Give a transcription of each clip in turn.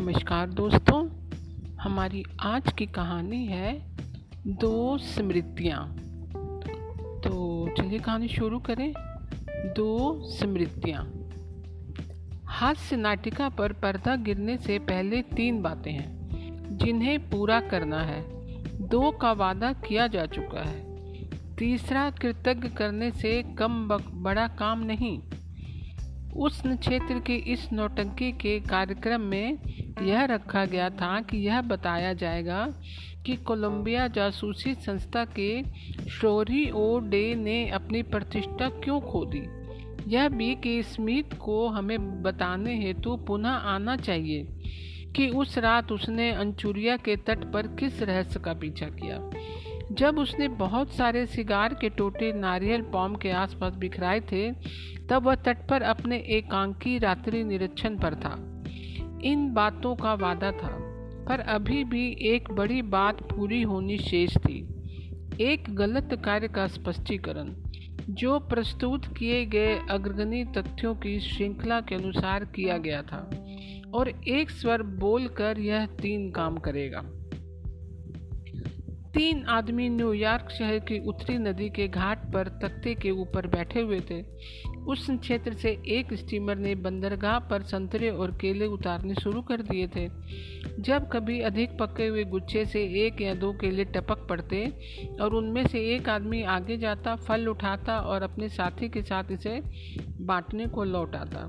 नमस्कार दोस्तों, हमारी आज की कहानी है दो स्मृतियाँ। तो चलिए कहानी शुरू करें। दो स्मृतियाँ। हास्य नाटिका पर पर्दा गिरने से पहले तीन बातें हैं, जिन्हें पूरा करना है। दो का वादा किया जा चुका है। तीसरा, कृतज्ञ करने से कम बड़ा काम नहीं। उष्ण क्षेत्र के इस नौटंकी के कार्यक्रम में यह रखा गया था कि यह बताया जाएगा कि कोलंबिया जासूसी संस्था के शोरी ओ डे ने अपनी प्रतिष्ठा क्यों खो दी? यह भी कि स्मिथ को हमें बताने हेतु पुनः आना चाहिए कि उस रात उसने अंचुरिया के तट पर किस रहस्य का पीछा किया? जब उसने बहुत सारे सिगार के टोटे नारियल पॉम के आसपास बिखराए थे, तब वह तट पर अपने एकांकी रात्रि निरीक्षण पर था। इन बातों का वादा था, पर अभी भी एक बड़ी बात पूरी होनी शेष थी। एक गलत कार्य का स्पष्टीकरण, जो प्रस्तुत किए गए अग्रगणी तथ्यों की श्रृंखला के अनुसार किया गया था, और एक स्वर बोलकर यह तीन काम करेगा। तीन आदमी न्यूयॉर्क शहर की उत्तरी नदी के घाट पर तख्ते के ऊपर बैठे हुए थे उस क्षेत्र से एक स्टीमर ने बंदरगाह पर संतरे और केले उतारने शुरू कर दिए थे। जब कभी अधिक पके हुए गुच्छे से एक या दो केले टपक पड़ते और उनमें से एक आदमी आगे जाता, फल उठाता और अपने साथी के साथ इसे बांटने को लौट आता।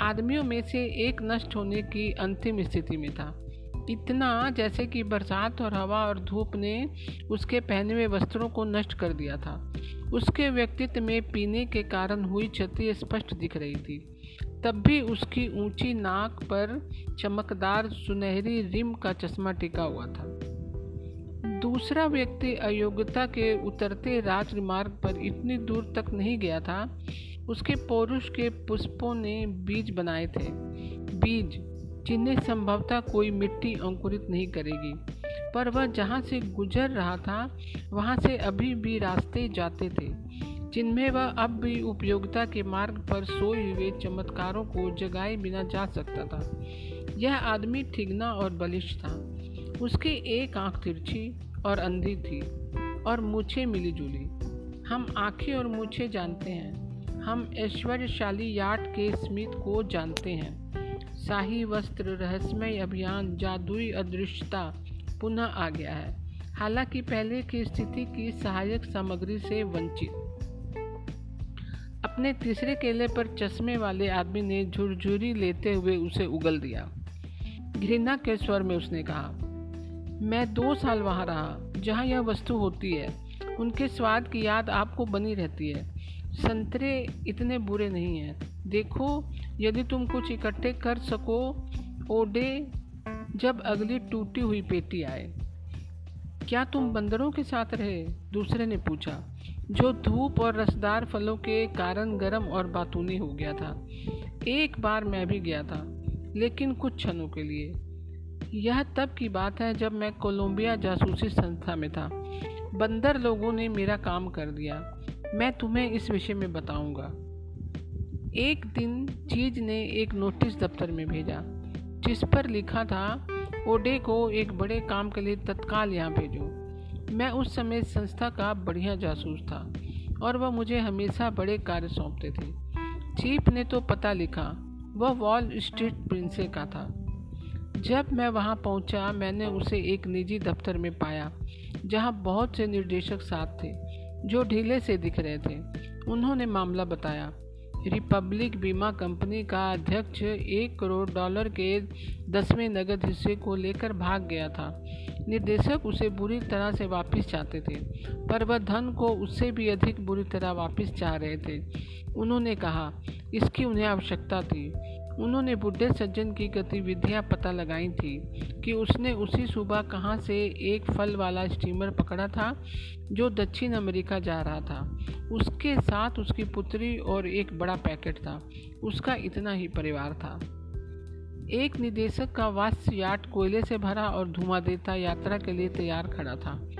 आदमियों में से एक नष्ट होने की अंतिम स्थिति में था। इतना जैसे कि बरसात और हवा और धूप ने उसके पहने हुए वस्त्रों को नष्ट कर दिया था। उसके व्यक्तित्व में पीने के कारण हुई क्षति स्पष्ट दिख रही थी। तब भी उसकी ऊँची नाक पर चमकदार सुनहरी रिम का चश्मा टिका हुआ था। दूसरा व्यक्ति अयोग्यता के उतरते राजमार्ग पर इतनी दूर तक नहीं गया था। उसके पौरुष के पुष्पों ने बीज बनाए थे। बीज जिन्हें संभवतः कोई मिट्टी अंकुरित नहीं करेगी। पर वह जहाँ से गुजर रहा था, वहाँ से अभी भी रास्ते जाते थे, जिनमें वह अब भी उपयोगिता के मार्ग पर सोए हुए चमत्कारों को जगाए बिना जा सकता था। यह आदमी ठिगना और बलिष्ठ था। उसकी एक आँख तिरछी और अंधी थी और मूछे मिली जुली। हम आँखें और मूछे जानते हैं। हम ऐश्वर्यशाली याट के स्मित को जानते हैं। शाही वस्त्र रहस्यमय अभियान जादुई अदृश्यता पुनः आ गया है। हालाँकि पहले की स्थिति की सहायक सामग्री से वंचित। अपने तीसरे केले पर चश्मे वाले आदमी ने झुरझुरी लेते हुए उसे उगल दिया। घृणा के स्वर में उसने कहा, मैं दो साल वहाँ रहा, जहाँ यह वस्तु होती है, उनके स्वाद की याद आपको बनी रहती है। संतरे इतने बुरे नहीं हैं। देखो, यदि तुम कुछ इकट्ठे कर सको, ओडे, जब अगली टूटी हुई पेटी आए। क्या तुम बंदरों के साथ रहे? दूसरे ने पूछा। जो धूप और रसदार फलों के कारण गर्म और बातूनी हो गया था। एक बार मैं भी गया था, लेकिन कुछ क्षणों के लिए। यह तब की बात है जब मैं कोलंबिया जासूसी संस्था में था। बंदर लोगों ने मेरा काम कर दिया। मैं तुम्हें इस विषय में बताऊँगा। एक दिन चीज़ ने एक नोटिस दफ्तर में भेजा, जिस पर लिखा था, ओडे को एक बड़े काम के लिए तत्काल यहाँ भेजो। मैं उस समय संस्था का बढ़िया जासूस था और वह मुझे हमेशा बड़े कार्य सौंपते थे। चीफ ने तो पता लिखा, वह वॉल स्ट्रीट प्रिंसे का था। जब मैं वहाँ पहुँचा, मैंने उसे एक निजी दफ्तर में पाया, जहाँ बहुत से निर्देशक साथ थे। जो ढीले से दिख रहे थे। उन्होंने मामला बताया। रिपब्लिक बीमा कंपनी का अध्यक्ष एक करोड़ डॉलर के दसवें नगद हिस्से को लेकर भाग गया था। निर्देशक उसे बुरी तरह से वापस चाहते थे, पर वह धन को उससे भी अधिक बुरी तरह वापस चाह रहे थे। उन्होंने कहा, इसकी उन्हें आवश्यकता थी। उन्होंने बुढ़े सज्जन की गतिविधियाँ पता लगाई थी कि उसने उसी सुबह कहाँ से एक फल वाला स्टीमर पकड़ा था, जो दक्षिण अमेरिका जा रहा था। उसके साथ उसकी पुत्री और एक बड़ा पैकेट था। उसका इतना ही परिवार था। एक निदेशक का वास्य याट कोयले से भरा और धुआँ देता यात्रा के लिए तैयार खड़ा था।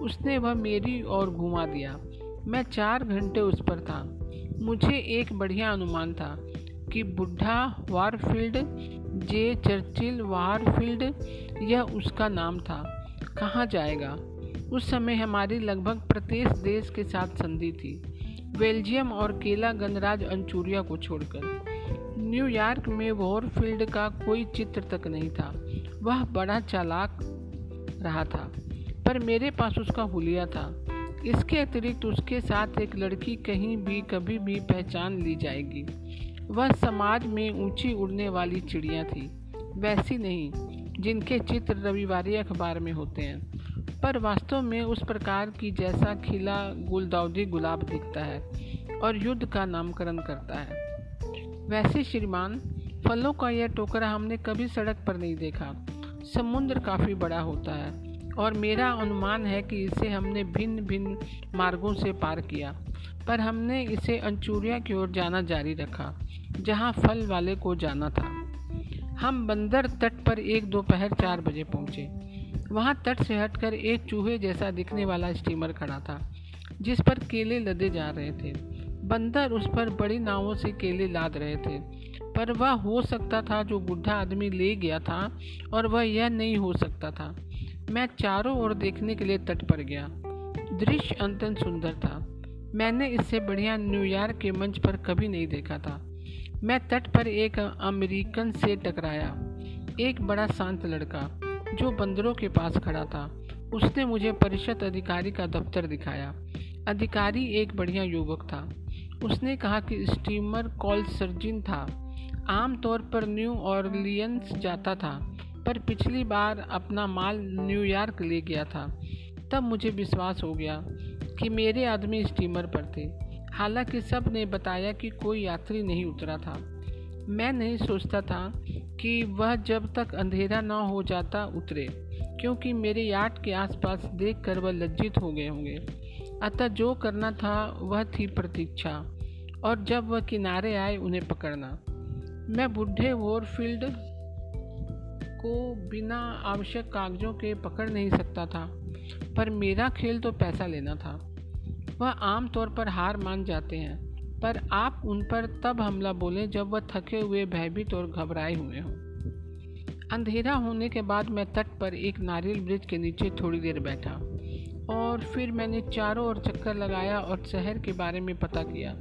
उसने वह मेरी और घुमा दिया। मैं चार घंटे उस पर था। मुझे एक बढ़िया अनुमान था। कि बुढ़ा वारफील्ड, जे चर्चिल वारफील्ड, यह उसका नाम था। कहाँ जाएगा? उस समय हमारी लगभग प्रत्येक देश के साथ संधि थी। बेल्जियम और केला गणराज अंचूरिया को छोड़कर। न्यूयॉर्क में वॉरफील्ड का कोई चित्र तक नहीं था। वह बड़ा चालाक रहा था, पर मेरे पास उसका हुलिया था। इसके अतिरिक्त उसके साथ एक लड़की कहीं भी कभी भी पहचान ली जाएगी। वह समाज में ऊँची उड़ने वाली चिड़िया थी। वैसी नहीं, जिनके चित्र रविवार अखबार में होते हैं। पर वास्तव में उस प्रकार की जैसा खिला गुलदाउदी गुलाब दिखता है और युद्ध का नामकरण करता है। वैसे श्रीमान, फलों का यह टोकरा हमने कभी सड़क पर नहीं देखा। समुद्र काफ़ी बड़ा होता है। और मेरा अनुमान है कि इसे हमने भिन्न भिन्न मार्गों से पार किया, पर हमने इसे अंचूरिया की ओर जाना जारी रखा, जहाँ फल वाले को जाना था। हम बंदर तट पर एक दोपहर चार बजे पहुँचे। वहाँ तट से हटकर एक चूहे जैसा दिखने वाला स्टीमर खड़ा था, जिस पर केले लदे जा रहे थे। बंदर उस पर बड़ी नावों से केले लाद रहे थे, पर वह हो सकता था जो बुढ़ा आदमी ले गया था और वह यह नहीं हो सकता था। मैं चारों ओर देखने के लिए तट पर गया। दृश्य अंतन सुंदर था। मैंने इससे बढ़िया न्यूयॉर्क के मंच पर कभी नहीं देखा था। मैं तट पर एक अमेरिकन से टकराया। एक बड़ा शांत लड़का, जो बंदरों के पास खड़ा था, उसने मुझे परिषद अधिकारी का दफ्तर दिखाया। अधिकारी एक बढ़िया युवक था। उसने कहा कि स्टीमर कॉल सर्जिन था। आमतौर पर न्यू ऑर्लियंस जाता था। पर पिछली बार अपना माल न्यूयॉर्क ले गया था, तब मुझे विश्वास हो गया कि मेरे आदमी स्टीमर पर थे। हालाँकि सबने बताया कि कोई यात्री नहीं उतरा था। मैं नहीं सोचता था कि वह जब तक अंधेरा न हो जाता उतरे, क्योंकि मेरे यार्ड के आसपास देखकर वह लज्जित हो गए होंगे। अतः जो करना था, वह थी प्रतीक्षा, और जब वह किनारे आए, उन्हें पकड़ना। मैं बुढ़े वोरफील्ड को बिना आवश्यक कागजों के पकड़ नहीं सकता था, पर मेरा खेल तो पैसा लेना था। वह आम तौर पर हार मान जाते हैं, पर आप उन पर तब हमला बोलें जब वह थके हुए, भयभीत और घबराए हुए हों। अंधेरा होने के बाद मैं तट पर एक नारियल ब्रिज के नीचे थोड़ी देर बैठा और फिर मैंने चारों ओर चक्कर लगाया और शहर के बारे में पता किया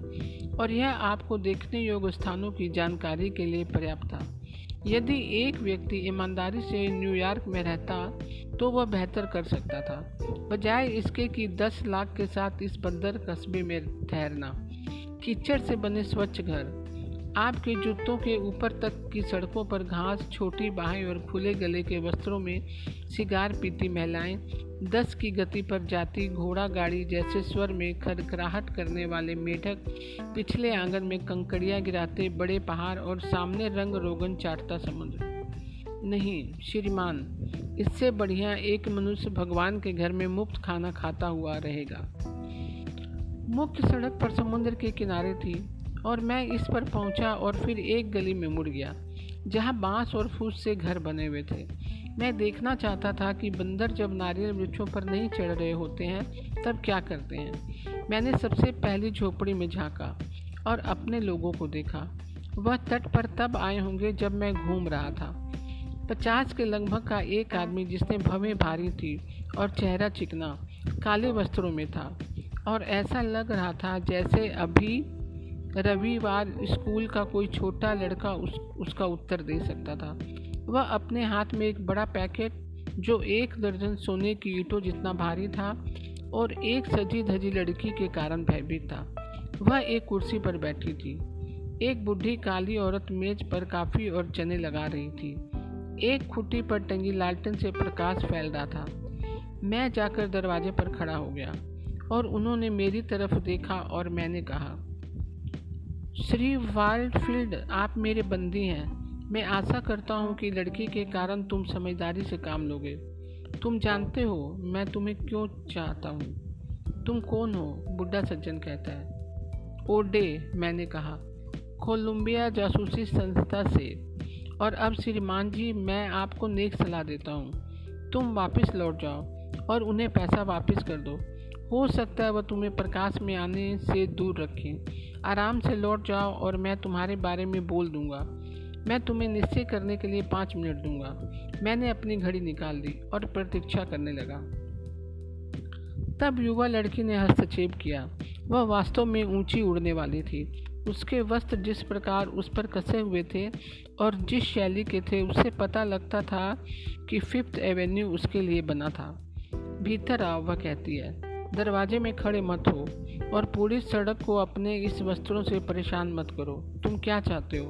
और यह आपको देखने योग्य स्थानों की जानकारी के लिए पर्याप्त था। यदि एक व्यक्ति ईमानदारी से न्यूयॉर्क में रहता तो वह बेहतर कर सकता था। बजाय इसके कि 10 लाख के साथ इस बंदर कस्बे में ठहरना। कीचड़ से बने स्वच्छ घर। आपके जूतों के ऊपर तक की सड़कों पर घास, छोटी बाहें और खुले गले के वस्त्रों में सिगार पीती महिलाएँ, दस की गति पर जाती घोड़ा गाड़ी जैसे स्वर में खरखराहट करने वाले मेढक, पिछले आँगन में कंकड़ियाँ गिराते बड़े पहाड़ और सामने रंग रोगन चाटता समुद्र। नहीं, श्रीमान, इससे बढ़िया एक मनुष्य भगवान के घर में मुफ़्त खाना खाता हुआ रहेगा। मुख्य सड़क पर समुद्र के किनारे थी। और मैं इस पर पहुँचा और फिर एक गली में मुड़ गया, जहाँ बाँस और फूस से घर बने हुए थे। मैं देखना चाहता था कि बंदर जब नारियल वृक्षों पर नहीं चढ़ रहे होते हैं, तब क्या करते हैं। मैंने सबसे पहली झोपड़ी में झांका और अपने लोगों को देखा। वह तट पर तब आए होंगे जब मैं घूम रहा था। पचास के लगभग का एक आदमी जिसने भवें भारी थी और चेहरा चिकना, काले वस्त्रों में था और ऐसा लग रहा था जैसे अभी रविवार स्कूल का कोई छोटा लड़का उस, उसका उत्तर दे सकता था। वह अपने हाथ में एक बड़ा पैकेट, जो एक दर्जन सोने की ईंटों जितना भारी था, और एक सजी धजी लड़की के कारण भयभीत था। वह एक कुर्सी पर बैठी थी। एक बुढ़ी काली औरत मेज पर काफ़ी और चने लगा रही थी। एक खुट्टी पर टंगी लालटेन से प्रकाश फैल रहा था। मैं जाकर दरवाजे पर खड़ा हो गया, और उन्होंने मेरी तरफ़ देखा और मैंने कहा श्री वाल्डफील्ड, आप मेरे बंदी हैं। मैं आशा करता हूँ कि लड़की के कारण तुम समझदारी से काम लोगे। तुम जानते हो मैं तुम्हें क्यों चाहता हूँ? तुम कौन हो? बुढ़ा सज्जन कहता है। ओ डे मैंने कहा। कोलंबिया जासूसी संस्था से। और अब श्रीमान जी, मैं आपको नेक सलाह देता हूँ। तुम वापस लौट जाओ और उन्हें पैसा वापस कर दो। हो सकता है वह तुम्हें प्रकाश में आने से दूर रखे। आराम से लौट जाओ और मैं तुम्हारे बारे में बोल दूँगा। मैं तुम्हें निश्चय करने के लिए पाँच मिनट दूँगा। मैंने अपनी घड़ी निकाल ली और प्रतीक्षा करने लगा। तब युवा लड़की ने हस्तक्षेप किया। वह वास्तव में ऊँची उड़ने वाली थी। उसके वस्त्र जिस प्रकार उस पर कसे हुए थे और जिस शैली के थे, उससे पता लगता था कि फिफ्थ एवेन्यू उसके लिए बना था। भीतर आओ वह कहती है दरवाजे में खड़े मत हो और पूरी सड़क को अपने इस वस्त्रों से परेशान मत करो। तुम क्या चाहते हो?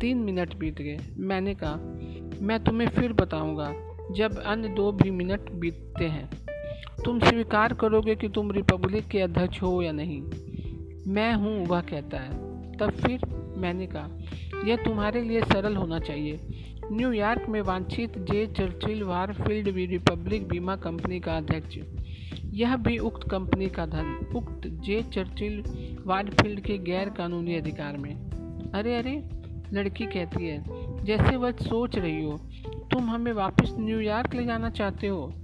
तीन मिनट बीत गए। मैंने कहा, मैं तुम्हें फिर बताऊँगा, जब अन्य दो भी मिनट बीतते हैं। तुम स्वीकार करोगे कि तुम रिपब्लिक के अध्यक्ष हो या नहीं। मैं हूँ, वह कहता है। तब फिर मैंने कहा, यह तुम्हारे लिए सरल होना चाहिए। न्यूयॉर्क में वांछित जे चर्चिल वारफील्ड भी रिपब्लिक बीमा कंपनी का अध्यक्ष। यह भी उक्त कंपनी का धन, उक्त जे चर्चिल वारफील्ड के गैर कानूनी अधिकार में। अरे अरे, लड़की कहती है, जैसे वह सोच रही हो, तुम हमें वापस न्यूयॉर्क ले जाना चाहते हो?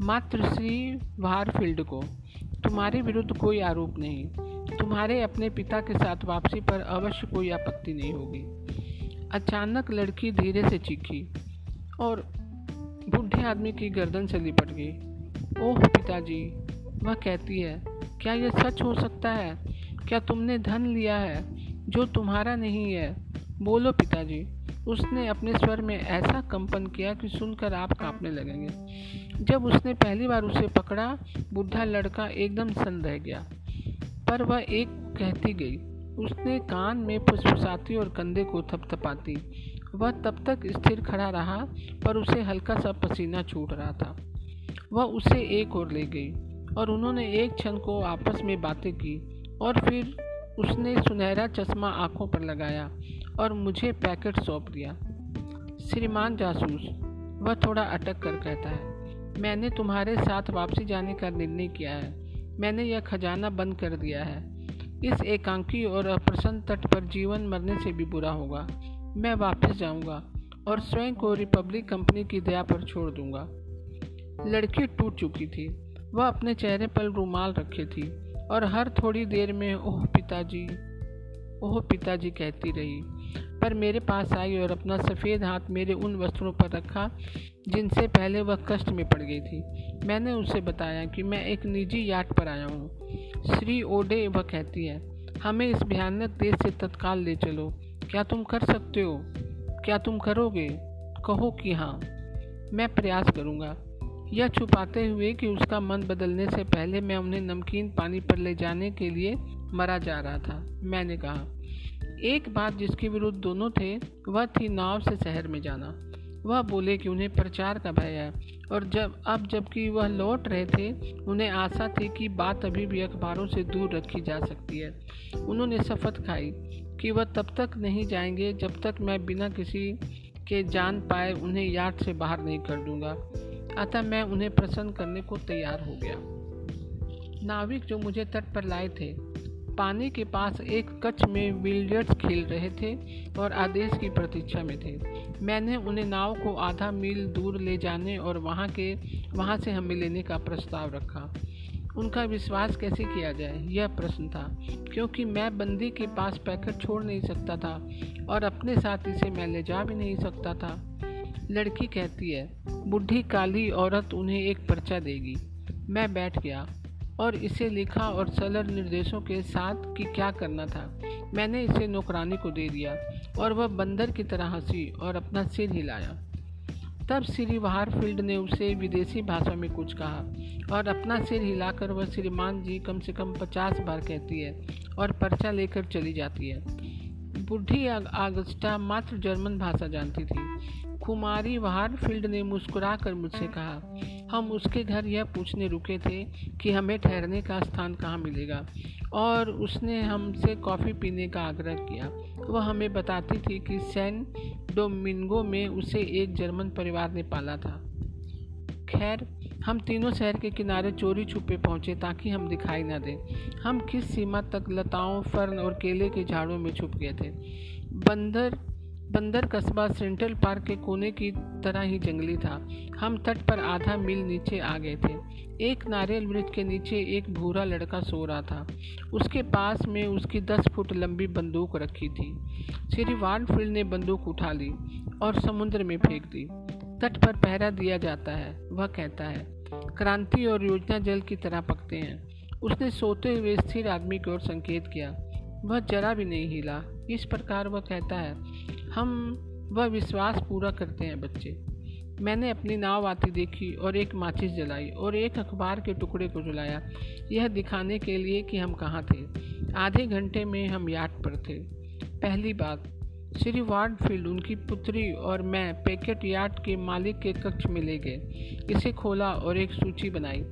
मात्र श्री वारफील्ड को। तुम्हारे विरुद्ध कोई आरोप नहीं। तुम्हारे अपने पिता के साथ वापसी पर अवश्य कोई आपत्ति नहीं होगी। अचानक लड़की धीरे से चीखी और बूढ़े आदमी की गर्दन से लिपट गई। ओह, पिताजी, वह कहती है, क्या यह सच हो सकता है? क्या तुमने धन लिया है, जो तुम्हारा नहीं है? बोलो, पिताजी। उसने अपने स्वर में ऐसा कंपन किया कि सुनकर आप कांपने लगेंगे। जब उसने पहली बार उसे पकड़ा, बुढ़ा लड़का एकदम सन रह गया। पर वह एक कहती गई। उसने कान में फुसफुसाती और कंधे को थपथपाती। वह तब तक स्थिर खड़ा रहा, पर उसे हल्का सा पसीना छूट रहा था। वह उसे एक और ले गई और उन्होंने एक क्षण को आपस में बातें की और फिर उसने सुनहरा चश्मा आँखों पर लगाया और मुझे पैकेट सौंप दिया। श्रीमान जासूस, वह थोड़ा अटक कर कहता है, मैंने तुम्हारे साथ वापसी जाने का निर्णय किया है। मैंने यह खजाना बंद कर दिया है। इस एकांकी और अप्रसन्न तट पर जीवन मरने से भी बुरा होगा। मैं वापस जाऊँगा और स्वयं को रिपब्लिक कंपनी की दया पर छोड़ दूँगा। लड़की टूट चुकी थी। वह अपने चेहरे पर रुमाल रखे थी और हर थोड़ी देर में, ओह, पिताजी ओह, पिताजी, कहती रही। पर मेरे पास आई और अपना सफ़ेद हाथ मेरे उन वस्त्रों पर रखा, जिनसे पहले वह कष्ट में पड़ गई थी। मैंने उसे बताया कि मैं एक निजी याट पर आया हूँ। श्री ओडे, वह कहती है, हमें इस भयानक देश से तत्काल ले चलो। क्या तुम कर सकते हो? क्या तुम करोगे? कहो कि हाँ। मैं प्रयास करूँगा। यह छुपाते हुए कि उसका मन बदलने से पहले मैं उन्हें नमकीन पानी पर ले जाने के लिए मरा जा रहा था। मैंने कहा, एक बात जिसके विरुद्ध दोनों थे, वह थी नाव से शहर में जाना। वह बोले कि उन्हें प्रचार का भय है, और जब, अब जबकि वह लौट रहे थे, उन्हें आशा थी कि बात अभी भी अखबारों से दूर रखी जा सकती है। उन्होंने शपथ खाई कि वह तब तक नहीं जाएँगे जब तक मैं बिना किसी के जान पाए उन्हें याद से बाहर नहीं कर दूँगा। अतः मैं उन्हें प्रसन्न करने को तैयार हो गया। नाविक जो मुझे तट पर लाए थे, पानी के पास एक कच्छ में विलियर्ड्स खेल रहे थे और आदेश की प्रतीक्षा में थे। मैंने उन्हें नाव को आधा मील दूर ले जाने और वहाँ के, वहाँ से हमें लेने का प्रस्ताव रखा। उनका विश्वास कैसे किया जाए, यह प्रश्न था, क्योंकि मैं बंदी के पास पैकेट छोड़ नहीं सकता था और अपने साथ इसे मैं ले जा भी नहीं सकता था। लड़की कहती है, बुढ़ी काली औरत उन्हें एक पर्चा देगी। मैं बैठ गया और इसे लिखा और सलर निर्देशों के साथ कि क्या करना था। मैंने इसे नौकरानी को दे दिया और वह बंदर की तरह हँसी और अपना सिर हिलाया। तब श्री वारफील्ड ने उसे विदेशी भाषा में कुछ कहा और अपना सिर हिलाकर वह श्रीमान जी कम से कम पचास बार कहती है और पर्चा लेकर चली जाती है। बुढ़ी आगस्टा मात्र जर्मन भाषा जानती थी। कुमारी वारफील्ड ने मुस्कुरा कर मुझसे कहा, हम उसके घर यह पूछने रुके थे कि हमें ठहरने का स्थान कहाँ मिलेगा, और उसने हमसे कॉफ़ी पीने का आग्रह किया। वह हमें बताती थी कि सैन डोमिंगो में उसे एक जर्मन परिवार ने पाला था। खैर, हम तीनों शहर के किनारे चोरी छुपे पहुँचे ताकि हम दिखाई न दें। हम किस सीमा तक लताओं फर्न और केले के झाड़ों में छुप गए थे। बंदर बंदर कस्बा सेंट्रल पार्क के कोने की तरह ही जंगली था। हम तट पर आधा मील नीचे आ गए थे। एक नारियल वृक्ष के नीचे एक भूरा लड़का सो रहा था। उसके पास में उसकी दस फुट लंबी बंदूक रखी थी। श्री वार्डफील्ड ने बंदूक उठा ली और समुद्र में फेंक दी। तट पर पहरा दिया जाता है, वह कहता है, क्रांति और योजना जल की तरह पकते हैं। उसने सोते हुए स्थिर आदमी की ओर संकेत किया। वह जरा भी नहीं हिला। इस प्रकार वह कहता है हम वह विश्वास पूरा करते हैं बच्चे। मैंने अपनी नाव आती देखी और एक माचिस जलाई और एक अखबार के टुकड़े को जलाया। यह दिखाने के लिए कि हम कहाँ थे। आधे घंटे में हम याट पर थे। पहली बात, श्री वार्डफील्ड उनकी पुत्री और मैं पैकेट याट के मालिक के कक्ष में ले गए। इसे खोला और एक सूची बनाई।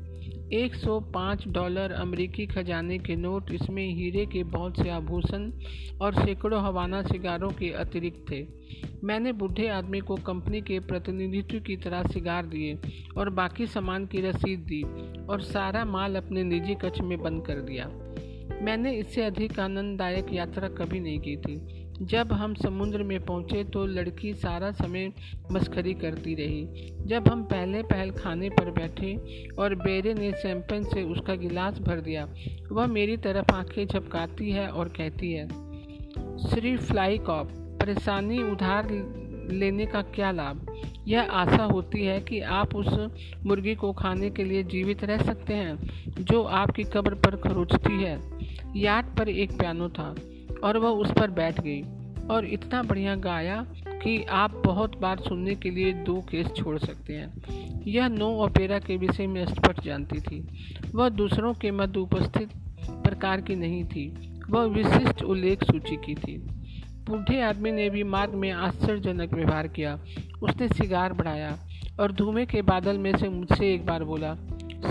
105 डॉलर अमेरिकी खजाने के नोट इसमें हीरे के बहुत से आभूषण और सैकड़ों हवाना सिगारों के अतिरिक्त थे। मैंने बूढ़े आदमी को कंपनी के प्रतिनिधित्व की तरह सिगार दिए और बाकी सामान की रसीद दी और सारा माल अपने निजी कक्ष में बंद कर दिया। मैंने इससे अधिक आनंददायक यात्रा कभी नहीं की थी। जब हम समुद्र में पहुँचे तो लड़की सारा समय मस्खरी करती रही। जब हम पहले पहल खाने पर बैठे और बेरे ने सैम्पन से उसका गिलास भर दिया, वह मेरी तरफ़ आँखें झपकाती है और कहती है, श्री फ्लाई कॉप परेशानी उधार लेने का क्या लाभ? यह आशा होती है कि आप उस मुर्गी को खाने के लिए जीवित रह सकते हैं, जो आपकी कब्र पर खरोचती है। याट पर एक पियानो था। और वह उस पर बैठ गई और इतना बढ़िया गाया कि आप बहुत बार सुनने के लिए दो केस छोड़ सकते हैं। यह नो ओपेरा के विषय में स्पष्ट जानती थी। वह दूसरों के मध्य उपस्थित प्रकार की नहीं थी। वह विशिष्ट उल्लेख सूची की थी। बूढ़े आदमी ने भी मार्ग में आश्चर्यजनक व्यवहार किया। उसने सिगार बढ़ाया और धुएँ के बादल में से मुझसे एक बार बोला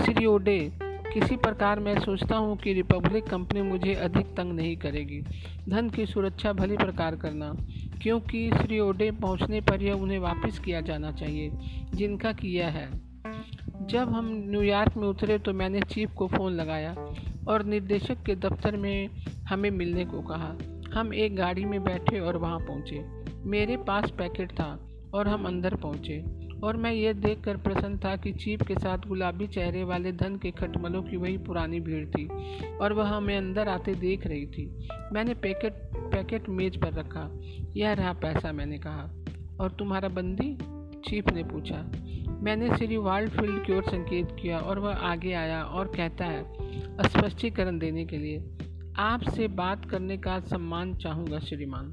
श्री ओडे किसी प्रकार मैं सोचता हूँ कि रिपब्लिक कंपनी मुझे अधिक तंग नहीं करेगी। धन की सुरक्षा भली प्रकार करना, क्योंकि श्री ओडे पहुँचने पर यह उन्हें वापस किया जाना चाहिए, जिनका किया है। जब हम न्यूयॉर्क में उतरे तो मैंने चीफ को फ़ोन लगाया और निर्देशक के दफ्तर में हमें मिलने को कहा। हम एक गाड़ी में बैठे और वहाँ पहुँचे। मेरे पास पैकेट था और हम अंदर पहुँचे। और मैं ये देखकर प्रसन्न था कि चीप के साथ गुलाबी चेहरे वाले धन के खटमलों की वही पुरानी भीड़ थी और वह हमें अंदर आते देख रही थी। मैंने पैकेट पैकेट मेज पर रखा। यह रहा पैसा, मैंने कहा। और तुम्हारा बंदी? चीफ ने पूछा। मैंने श्री वार्ल्ड फ़ील्ड की ओर संकेत किया और वह आगे आया और कहता है स्पष्टीकरण देने के लिए आपसे बात करने का सम्मान चाहूँगा, श्रीमान।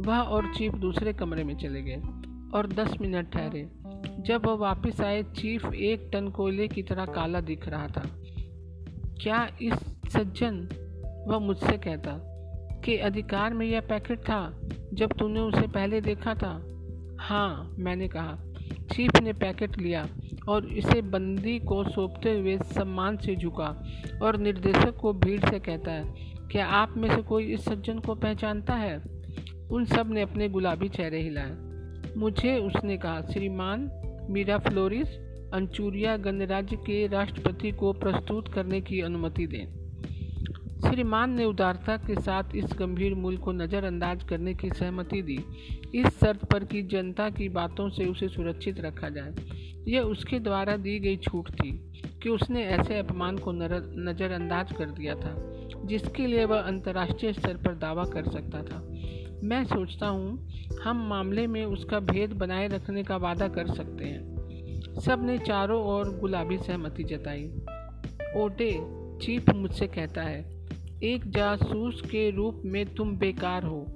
वह और चीफ दूसरे कमरे में चले गए और दस मिनट ठहरे। जब वह वापस आए, चीफ एक टन कोयले की तरह काला दिख रहा था। क्या इस सज्जन, वह मुझसे कहता, कि अधिकार में यह पैकेट था, जब तूने उसे पहले देखा था? हाँ मैंने कहा। चीफ ने पैकेट लिया और इसे बंदी को सौंपते हुए सम्मान से झुका और निर्देशक को भीड़ से कहता है, क्या आप में से कोई इस सज्जन को पहचानता है? उन सबने अपने गुलाबी चेहरे हिलाए। मुझे उसने कहा, श्रीमान, मीरा फ्लोरिस, अंचूरिया गणराज्य के राष्ट्रपति को प्रस्तुत करने की अनुमति दें। श्रीमान ने उदारता के साथ इस गंभीर मूल को नज़रअंदाज करने की सहमति दी। इस शर्त पर कि जनता की बातों से उसे सुरक्षित रखा जाए। यह उसके द्वारा दी गई छूट थी कि उसने ऐसे अपमान को नज़रअंदाज कर दिया था, जिसके लिए वह अंतर्राष्ट्रीय स्तर पर दावा कर सकता था। मैं सोचता हूँ, हम मामले में उसका भेद बनाए रखने का वादा कर सकते हैं। सबने चारों ओर गुलाबी सहमति जताई। ओटे, चीफ मुझसे कहता है, एक जासूस के रूप में तुम बेकार हो।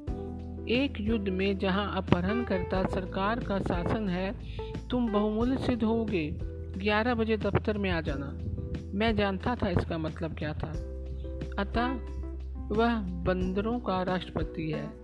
एक युद्ध में जहाँ अपहरण करता सरकार का शासन है, तुम बहुमूल्य सिद्ध होगे। ग्यारह बजे दफ्तर में आ जाना। मैं जानता था इसका मतलब क्या था। अतः, वह बंदरों का राष्ट्रपति है।